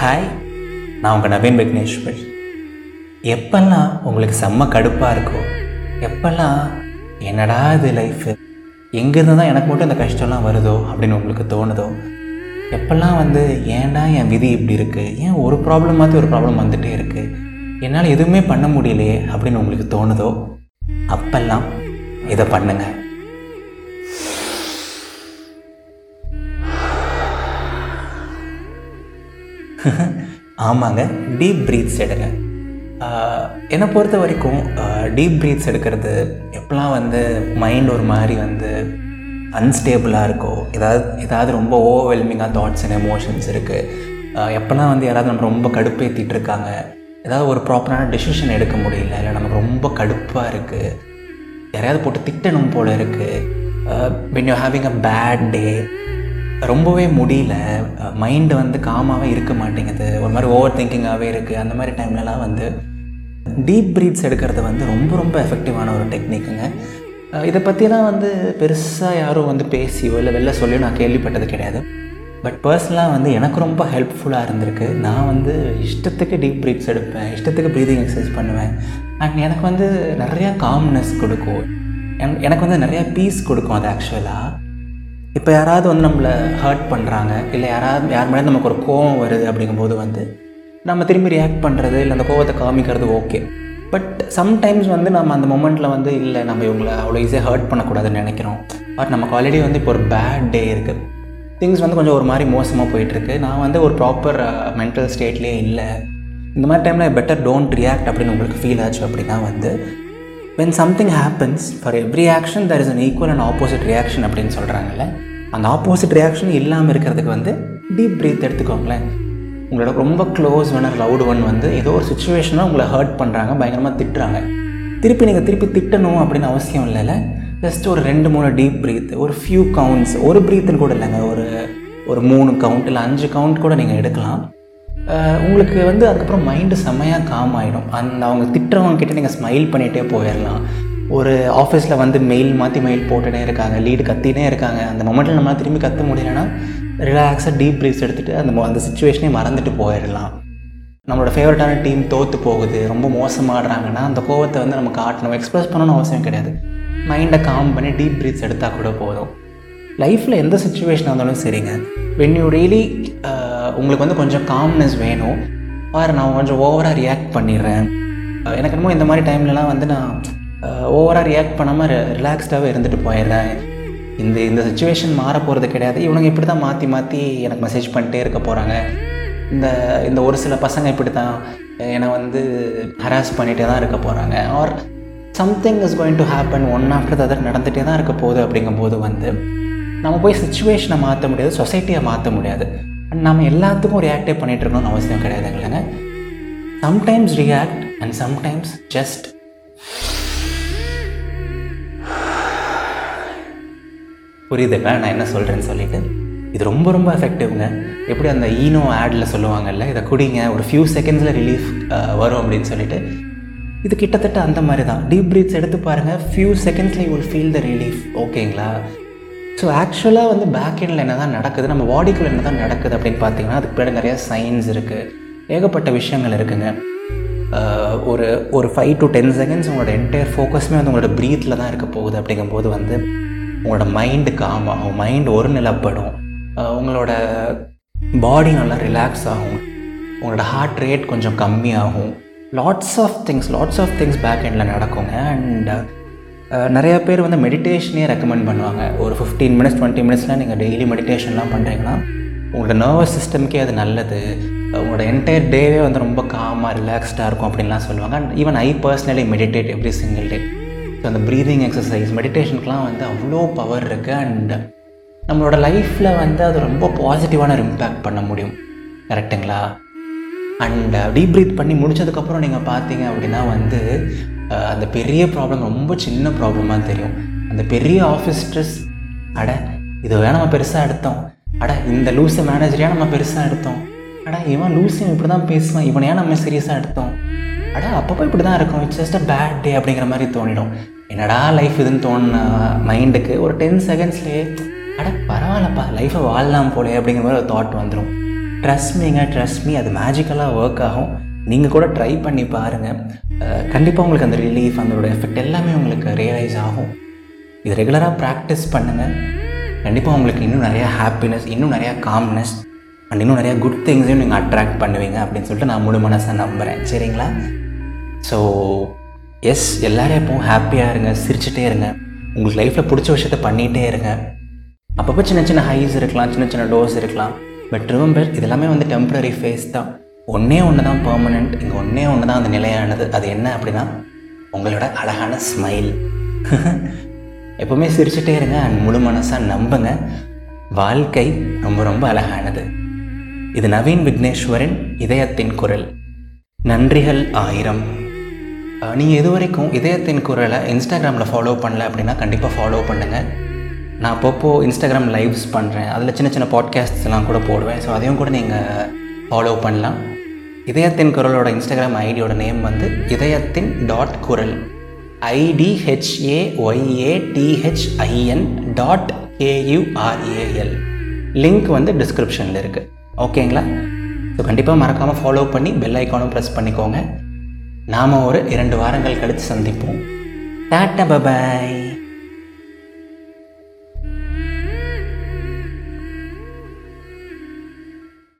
Hi நான் உங்கள் நவீன் விக்னேஸ்வர் எப்பெல்லாம் உங்களுக்கு செம்ம கடுப்பாக இருக்கோ எப்பெல்லாம் என்னடா இது லைஃபு எங்கேருந்து தான் எனக்கு மட்டும் இந்த கஷ்டம்லாம் வருதோ அப்படின்னு உங்களுக்கு தோணுதோ எப்பெல்லாம் வந்து ஏன்டா என் விதி இப்படி இருக்குது ஏன் ஒரு ப்ராப்ளம் மாற்றி ஒரு ப்ராப்ளம் வந்துகிட்டே இருக்குது என்னால் எதுவுமே பண்ண முடியலையே அப்படின்னு உங்களுக்கு தோணுதோ அப்பெல்லாம் இதை பண்ணுங்கள் ஆமாங்க டீப் ப்ரீத்ஸ் எடுங்க. என்னை பொறுத்த வரைக்கும் டீப் ப்ரீத்ஸ் எடுக்கிறது எப்போலாம் வந்து மைண்ட் ஒரு மாதிரி வந்து அன்ஸ்டேபிளாக இருக்கோ ஏதாவது ஏதாவது ரொம்ப ஓவர்வெல்மிங்காக தாட்ஸ் அண்ட் எமோஷன்ஸ் இருக்குது எப்போல்லாம் வந்து யாராவது நம்ம ரொம்ப கடுப்பேற்றிட்டு இருக்காங்க ஏதாவது ஒரு ப்ராப்பரான டெசிஷன் எடுக்க முடியல இல்லை நமக்கு ரொம்ப கடுப்பாக இருக்குது யாரையாவது போட்டு திட்டணும் போல இருக்குது when you having a bad day ரொம்பவே முடியல. மைண்டு வந்து காமாகவே இருக்க மாட்டேங்குது. ஒரு மாதிரி ஓவர் திங்கிங்காகவே இருக்குது அந்த மாதிரி டைம்லலாம் வந்து டீப் ப்ரீத்ஸ் எடுக்கிறது வந்து ரொம்ப ரொம்ப எஃபெக்டிவான ஒரு டெக்னிக்குங்க இதை பற்றிலாம் வந்து பெருசாக யாரும் வந்து பேசியோ இல்லை வெளில சொல்லியோ நான் கேள்விப்பட்டது கிடையாது. பட் பர்சனலாக வந்து எனக்கு ரொம்ப ஹெல்ப்ஃபுல்லாக இருந்திருக்கு. நான் வந்து இஷ்டத்துக்கு டீப் ப்ரீத்ஸ் எடுப்பேன். இஷ்டத்துக்கு ப்ரீதிங் எக்ஸசைஸ் பண்ணுவேன். அண்ட் எனக்கு வந்து நிறையா காம்னஸ் கொடுக்கும். என்- எனக்கு வந்து நிறையா பீஸ் கொடுக்கும் அது ஆக்சுவலாக இப்போ யாராவது வந்து நம்மளை ஹர்ட் பண்ணுறாங்க இல்லை யாராவது யார் மேலே நமக்கு ஒரு கோவம் வருது அப்படிங்கும்போது வந்து நம்ம திரும்பி ரியாக்ட் பண்ணுறது இல்லை அந்த கோவத்தை காமிக்கிறது ஓகே பட் சம்டைம்ஸ் வந்து நம்ம அந்த மொமெண்ட்டில் வந்து இல்லை நம்ம இவங்களை அவ்வளோ ஈஸியாக ஹர்ட் பண்ணக்கூடாதுன்னு நினைக்கிறோம். பட் நமக்கு ஆல்ரெடி வந்து இப்போ ஒரு பேட் டே இருக்குது திங்ஸ் வந்து கொஞ்சம் ஒரு மாதிரி மோசமாக போயிட்டுருக்கு. நான் வந்து ஒரு ப்ராப்பர் மென்டல் ஸ்டேட்லேயே இல்லை. இந்த மாதிரி டைமில் பெட்டர் டோன்ட் ரியாக்ட் அப்படின்னு உங்களுக்கு ஃபீல் ஆச்சு அப்படின்னா வந்து when something happens for every action there is an equal and opposite reaction அப்படின்னு சொல்கிறாங்கல்ல அந்த ஆப்போசிட் ரியாக்ஷன் இல்லாமல் இருக்கிறதுக்கு வந்து டீப் ப்ரீத் எடுத்துக்கோங்களேன். உங்களோட ரொம்ப க்ளோஸ் ஒன் லவுட் ஒன் வந்து ஏதோ ஒரு சுச்சுவேஷனாக உங்களை ஹர்ட் பண்ணுறாங்க பயங்கரமாக திட்டுறாங்க. திருப்பி நீங்கள் திருப்பி திட்டணும் அப்படின்னு அவசியம் இல்லைல்ல. ஜஸ்ட் ஒரு ரெண்டு மூணு டீப் ப்ரீத் ஒரு ஃபியூ கவுண்ட்ஸ் ஒரு ப்ரீத்துன்னு கூட இல்லைங்க ஒரு ஒரு மூணு கவுண்ட் இல்லை அஞ்சு கவுண்ட் கூட நீங்கள் எடுக்கலாம். உங்களுக்கு வந்து அதுக்கப்புறம் மைண்டு செம்மையாக காம் ஆகிடும் அந்த அவங்க திட்டுறவங்க கிட்டே நீங்கள் ஸ்மைல் பண்ணிகிட்டே போயிடலாம் ஒரு ஆஃபீஸில் வந்து மெயில் மாற்றி மெயில் போட்டுகிட்டே இருக்காங்க லீடு கத்தினே இருக்காங்க. அந்த மொமெண்ட்டில் நம்மளால் திரும்பி கற்று முடியலைன்னா ரிலாக்ஸாக டீப் ப்ரீஸ் எடுத்துகிட்டு அந்த அந்த சுச்சுவேஷனே மறந்துட்டு போயிடலாம் நம்மளோட ஃபேவரட்டான டீம் தோற்று போகுது ரொம்ப மோசமாடுறாங்கன்னா அந்த கோவத்தை வந்து நம்ம காட்டணும் எக்ஸ்ப்ரெஸ் பண்ணணும்னு அவசியம் கிடையாது. மைண்டை காம் பண்ணி டீப் ப்ரீத்ஸ் எடுத்தால் கூட போதும். லைஃப்பில் எந்த சுச்சுவேஷனாக இருந்தாலும் சரிங்க. வென் யூ ரியலி உங்களுக்கு வந்து கொஞ்சம் காம்னஸ் வேணும். ஆர் நான் கொஞ்சம் ஓவராக ரியாக்ட் பண்ணிடுறேன். எனக்கு என்னமோ இந்த மாதிரி டைம்லலாம் வந்து நான் ஓவராக ரியாக்ட் பண்ணாமல் ரிலாக்ஸ்டாகவே இருந்துட்டு போயிடுறேன். இந்த இந்த சுச்சுவேஷன் மாற போகிறது கிடையாது. இவனுங்க இப்படி தான் மாற்றி மாற்றி எனக்கு மெசேஜ் பண்ணிட்டே இருக்க போகிறாங்க இந்த இந்த ஒரு சில பசங்க இப்படி தான் என்னை வந்து ஹராஸ் பண்ணிகிட்டே தான் இருக்க போகிறாங்க or something is going to happen one after other நடந்துகிட்டே தான் இருக்க போகுது அப்படிங்கும்போது வந்து நம்ம போய் சுச்சுவேஷனை மாற்ற முடியாது சொசைட்டியை மாற்ற முடியாது. அண்ட் நம்ம எல்லாத்துக்கும் ரியாக்டே பண்ணிகிட்டு இருக்கணும்னு அவசியம் கிடையாது இல்லைங்க? Sometimes react and sometimes just புரியுதுங்க நான் என்ன சொல்கிறேன்னு சொல்லிட்டு. இது ரொம்ப ரொம்ப எஃபெக்டிவ்ங்க எப்படி அந்த ஈனோ ஆடில் சொல்லுவாங்கல்ல இதை குடிங்க ஒரு ஃபியூ செகண்ட்ஸில் ரிலீஃப் வரும் அப்படின்னு சொல்லிட்டு. இது கிட்டத்தட்ட அந்த மாதிரி தான் டீப் ப்ரீத்ஸ் எடுத்து பாருங்கள் ஃபியூ செகண்ட்ஸில் you will feel the relief ஓகேங்களா ஸோ ஆக்சுவலாக வந்து பேக் எண்டில் என்ன தான் நடக்குது நம்ம பாடிக்குள்ள என்ன தான் நடக்குது அப்படின்னு பார்த்தீங்கன்னா அதுக்கு பின்னாடி நிறைய சயின்ஸ் இருக்குது ஏகப்பட்ட விஷயங்கள் இருக்குங்க. ஒரு ஒரு ஃபைவ் டு டென் செகண்ட்ஸ் உங்களோட என்டையர் ஃபோக்கஸுமே வந்து உங்களோட ப்ரீத்தில் தான் இருக்க போகுது அப்படிங்கும்போது வந்து உங்களோட மைண்டு காம் ஆகும் மைண்ட் ஒரு நிலப்படும் உங்களோட பாடி நல்லா ரிலாக்ஸ் ஆகும். உங்களோட ஹார்ட் ரேட் கொஞ்சம் கம்மியாகும். Lots of things lots of things back எண்டில் நடக்குங்க. அண்ட் நிறையா பேர் வந்து மெடிடேஷனே ரெக்கமெண்ட் பண்ணுவாங்க. ஒரு ஃபிஃப்டீன் மினிட்ஸ் டுவெண்ட்டி மினிட்ஸ்லாம் நீங்கள் டெய்லி மெடிடேஷன்லாம் பண்ணுறீங்கன்னா உங்களோட நர்வஸ் சிஸ்டம்க்கே அது நல்லது. உங்களோட என்டையர் டேவே வந்து ரொம்ப காமாக ரிலாக்ஸ்டாக இருக்கும் அப்படின்லாம் சொல்லுவாங்க. And even I personally meditate every single day so அந்த ப்ரீதிங் எக்ஸசைஸ் மெடிடேஷனுக்குலாம் வந்து அவ்வளோ பவர் இருக்குது அண்ட் நம்மளோட லைஃப்பில் வந்து அது ரொம்ப பாசிட்டிவான ஒரு இம்பேக்ட் பண்ண முடியும். கரெக்டுங்களா அண்ட் டீப் ப்ரீத் பண்ணி முடிச்சதுக்கப்புறம் நீங்கள் பார்த்தீங்க அப்படின்னா வந்து அந்த பெரிய ப்ராப்ளம் ரொம்ப சின்ன ப்ராப்ளமாக தெரியும். அந்த பெரிய ஆஃபீஸ் ஸ்ட்ரெஸ் அட இதை வேணா நம்ம பெருசாக எடுத்தோம். அட இந்த லூஸு மேனேஜரையாக நம்ம பெருசாக எடுத்தோம். அட இவன் லூஸு இப்படி தான் பேசுவான். இவனை ஏன் நம்ம சீரியஸாக எடுத்தோம். அட அப்பப்போ இப்படி தான் இருக்கும். It's just a bad day அப்படிங்கிற மாதிரி தோணிடும். என்னடா லைஃப் இதுன்னு தோணுன மைண்டுக்கு ஒரு டென் செகண்ட்ஸ்லேயே அட பரவாயில்லப்பா. லைஃப்பை வாழலாம் போலே அப்படிங்கிற மாதிரி ஒரு தாட் வந்துடும் ட்ரஸ்ட் மீங்க ட்ரஸ்ட் மீ அது மேஜிக்கலாக ஒர்க் ஆகும். நீங்கள் கூட ட்ரை பண்ணி பாருங்கள் கண்டிப்பாக உங்களுக்கு அந்த ரிலீஃப் அதோட எஃபெக்ட் எல்லாமே உங்களுக்கு ரியலைஸ் ஆகும். இது ரெகுலராக ப்ராக்டிஸ் பண்ணுங்கள் கண்டிப்பாக உங்களுக்கு இன்னும் நிறையா ஹாப்பினஸ் இன்னும் நிறையா காம்னஸ் அண்ட் இன்னும் நிறையா குட் திங்ஸையும் நீங்கள் அட்ராக்ட் பண்ணுவீங்க அப்படின்னு சொல்லிட்டு நான் முழு மனசாக நம்புகிறேன் சரிங்களா? ஸோ எஸ் எல்லோரும் எப்பவும் ஹாப்பியாக இருங்க சிரிச்சுட்டே இருங்க. உங்களுக்கு லைஃப்பில் பிடிச்ச விஷயத்த பண்ணிகிட்டே இருங்க. அப்பப்போ சின்ன சின்ன ஹைஸ் இருக்கலாம் சின்ன சின்ன டோஸ் இருக்கலாம். பட் ரிமம்பர் இதெல்லாமே வந்து டெம்பரரி ஃபேஸ் தான். ஒன்றே ஒன்று தான் பர்மனெண்ட் இங்கே ஒன்றே ஒன்று தான் அந்த நிலையானது. அது என்ன அப்படின்னா உங்களோட அழகான ஸ்மைல் எப்போவுமே சிரிச்சுட்டே இருங்க அண்ட் முழு மனசாக நம்புங்க. வாழ்க்கை ரொம்ப ரொம்ப அழகானது. இது நவீன் விக்னேஸ்வரன் இதயத்தின் குரல். நன்றிகள் ஆயிரம். நீங்கள் இதுவரைக்கும் இதயத்தின் குரலை இன்ஸ்டாகிராமில் ஃபாலோ பண்ணல அப்படின்னா கண்டிப்பாக ஃபாலோ பண்ணுங்கள் நான் அப்பப்போ இன்ஸ்டாகிராம் லைவ்ஸ் பண்ணுறேன் அதில் சின்ன சின்ன பாட்காஸ்ட்ஸ்லாம் கூட போடுவேன். ஸோ அதையும் கூட நீங்கள் ஃபாலோ பண்ணலாம். இதயத்தின் குரலோட இன்ஸ்டாகிராம் ஐடியோட நேம் வந்து இதயத்தின் டாட் குரல் ஐடிஹெச்ஏஒய்ஏடிஹெச்ஐஎன் டாட் கேயூஆர்ஏஎல் லிங்க் வந்து டிஸ்கிரிப்ஷனில் இருக்குது ஓகேங்களா ஸோ கண்டிப்பாக மறக்காமல் ஃபாலோ பண்ணி பெல் ஐக்கானும் ப்ரெஸ் பண்ணிக்கோங்க. நாம் ஒரு இரண்டு வாரங்கள் கழித்து சந்திப்போம். Tata bye bye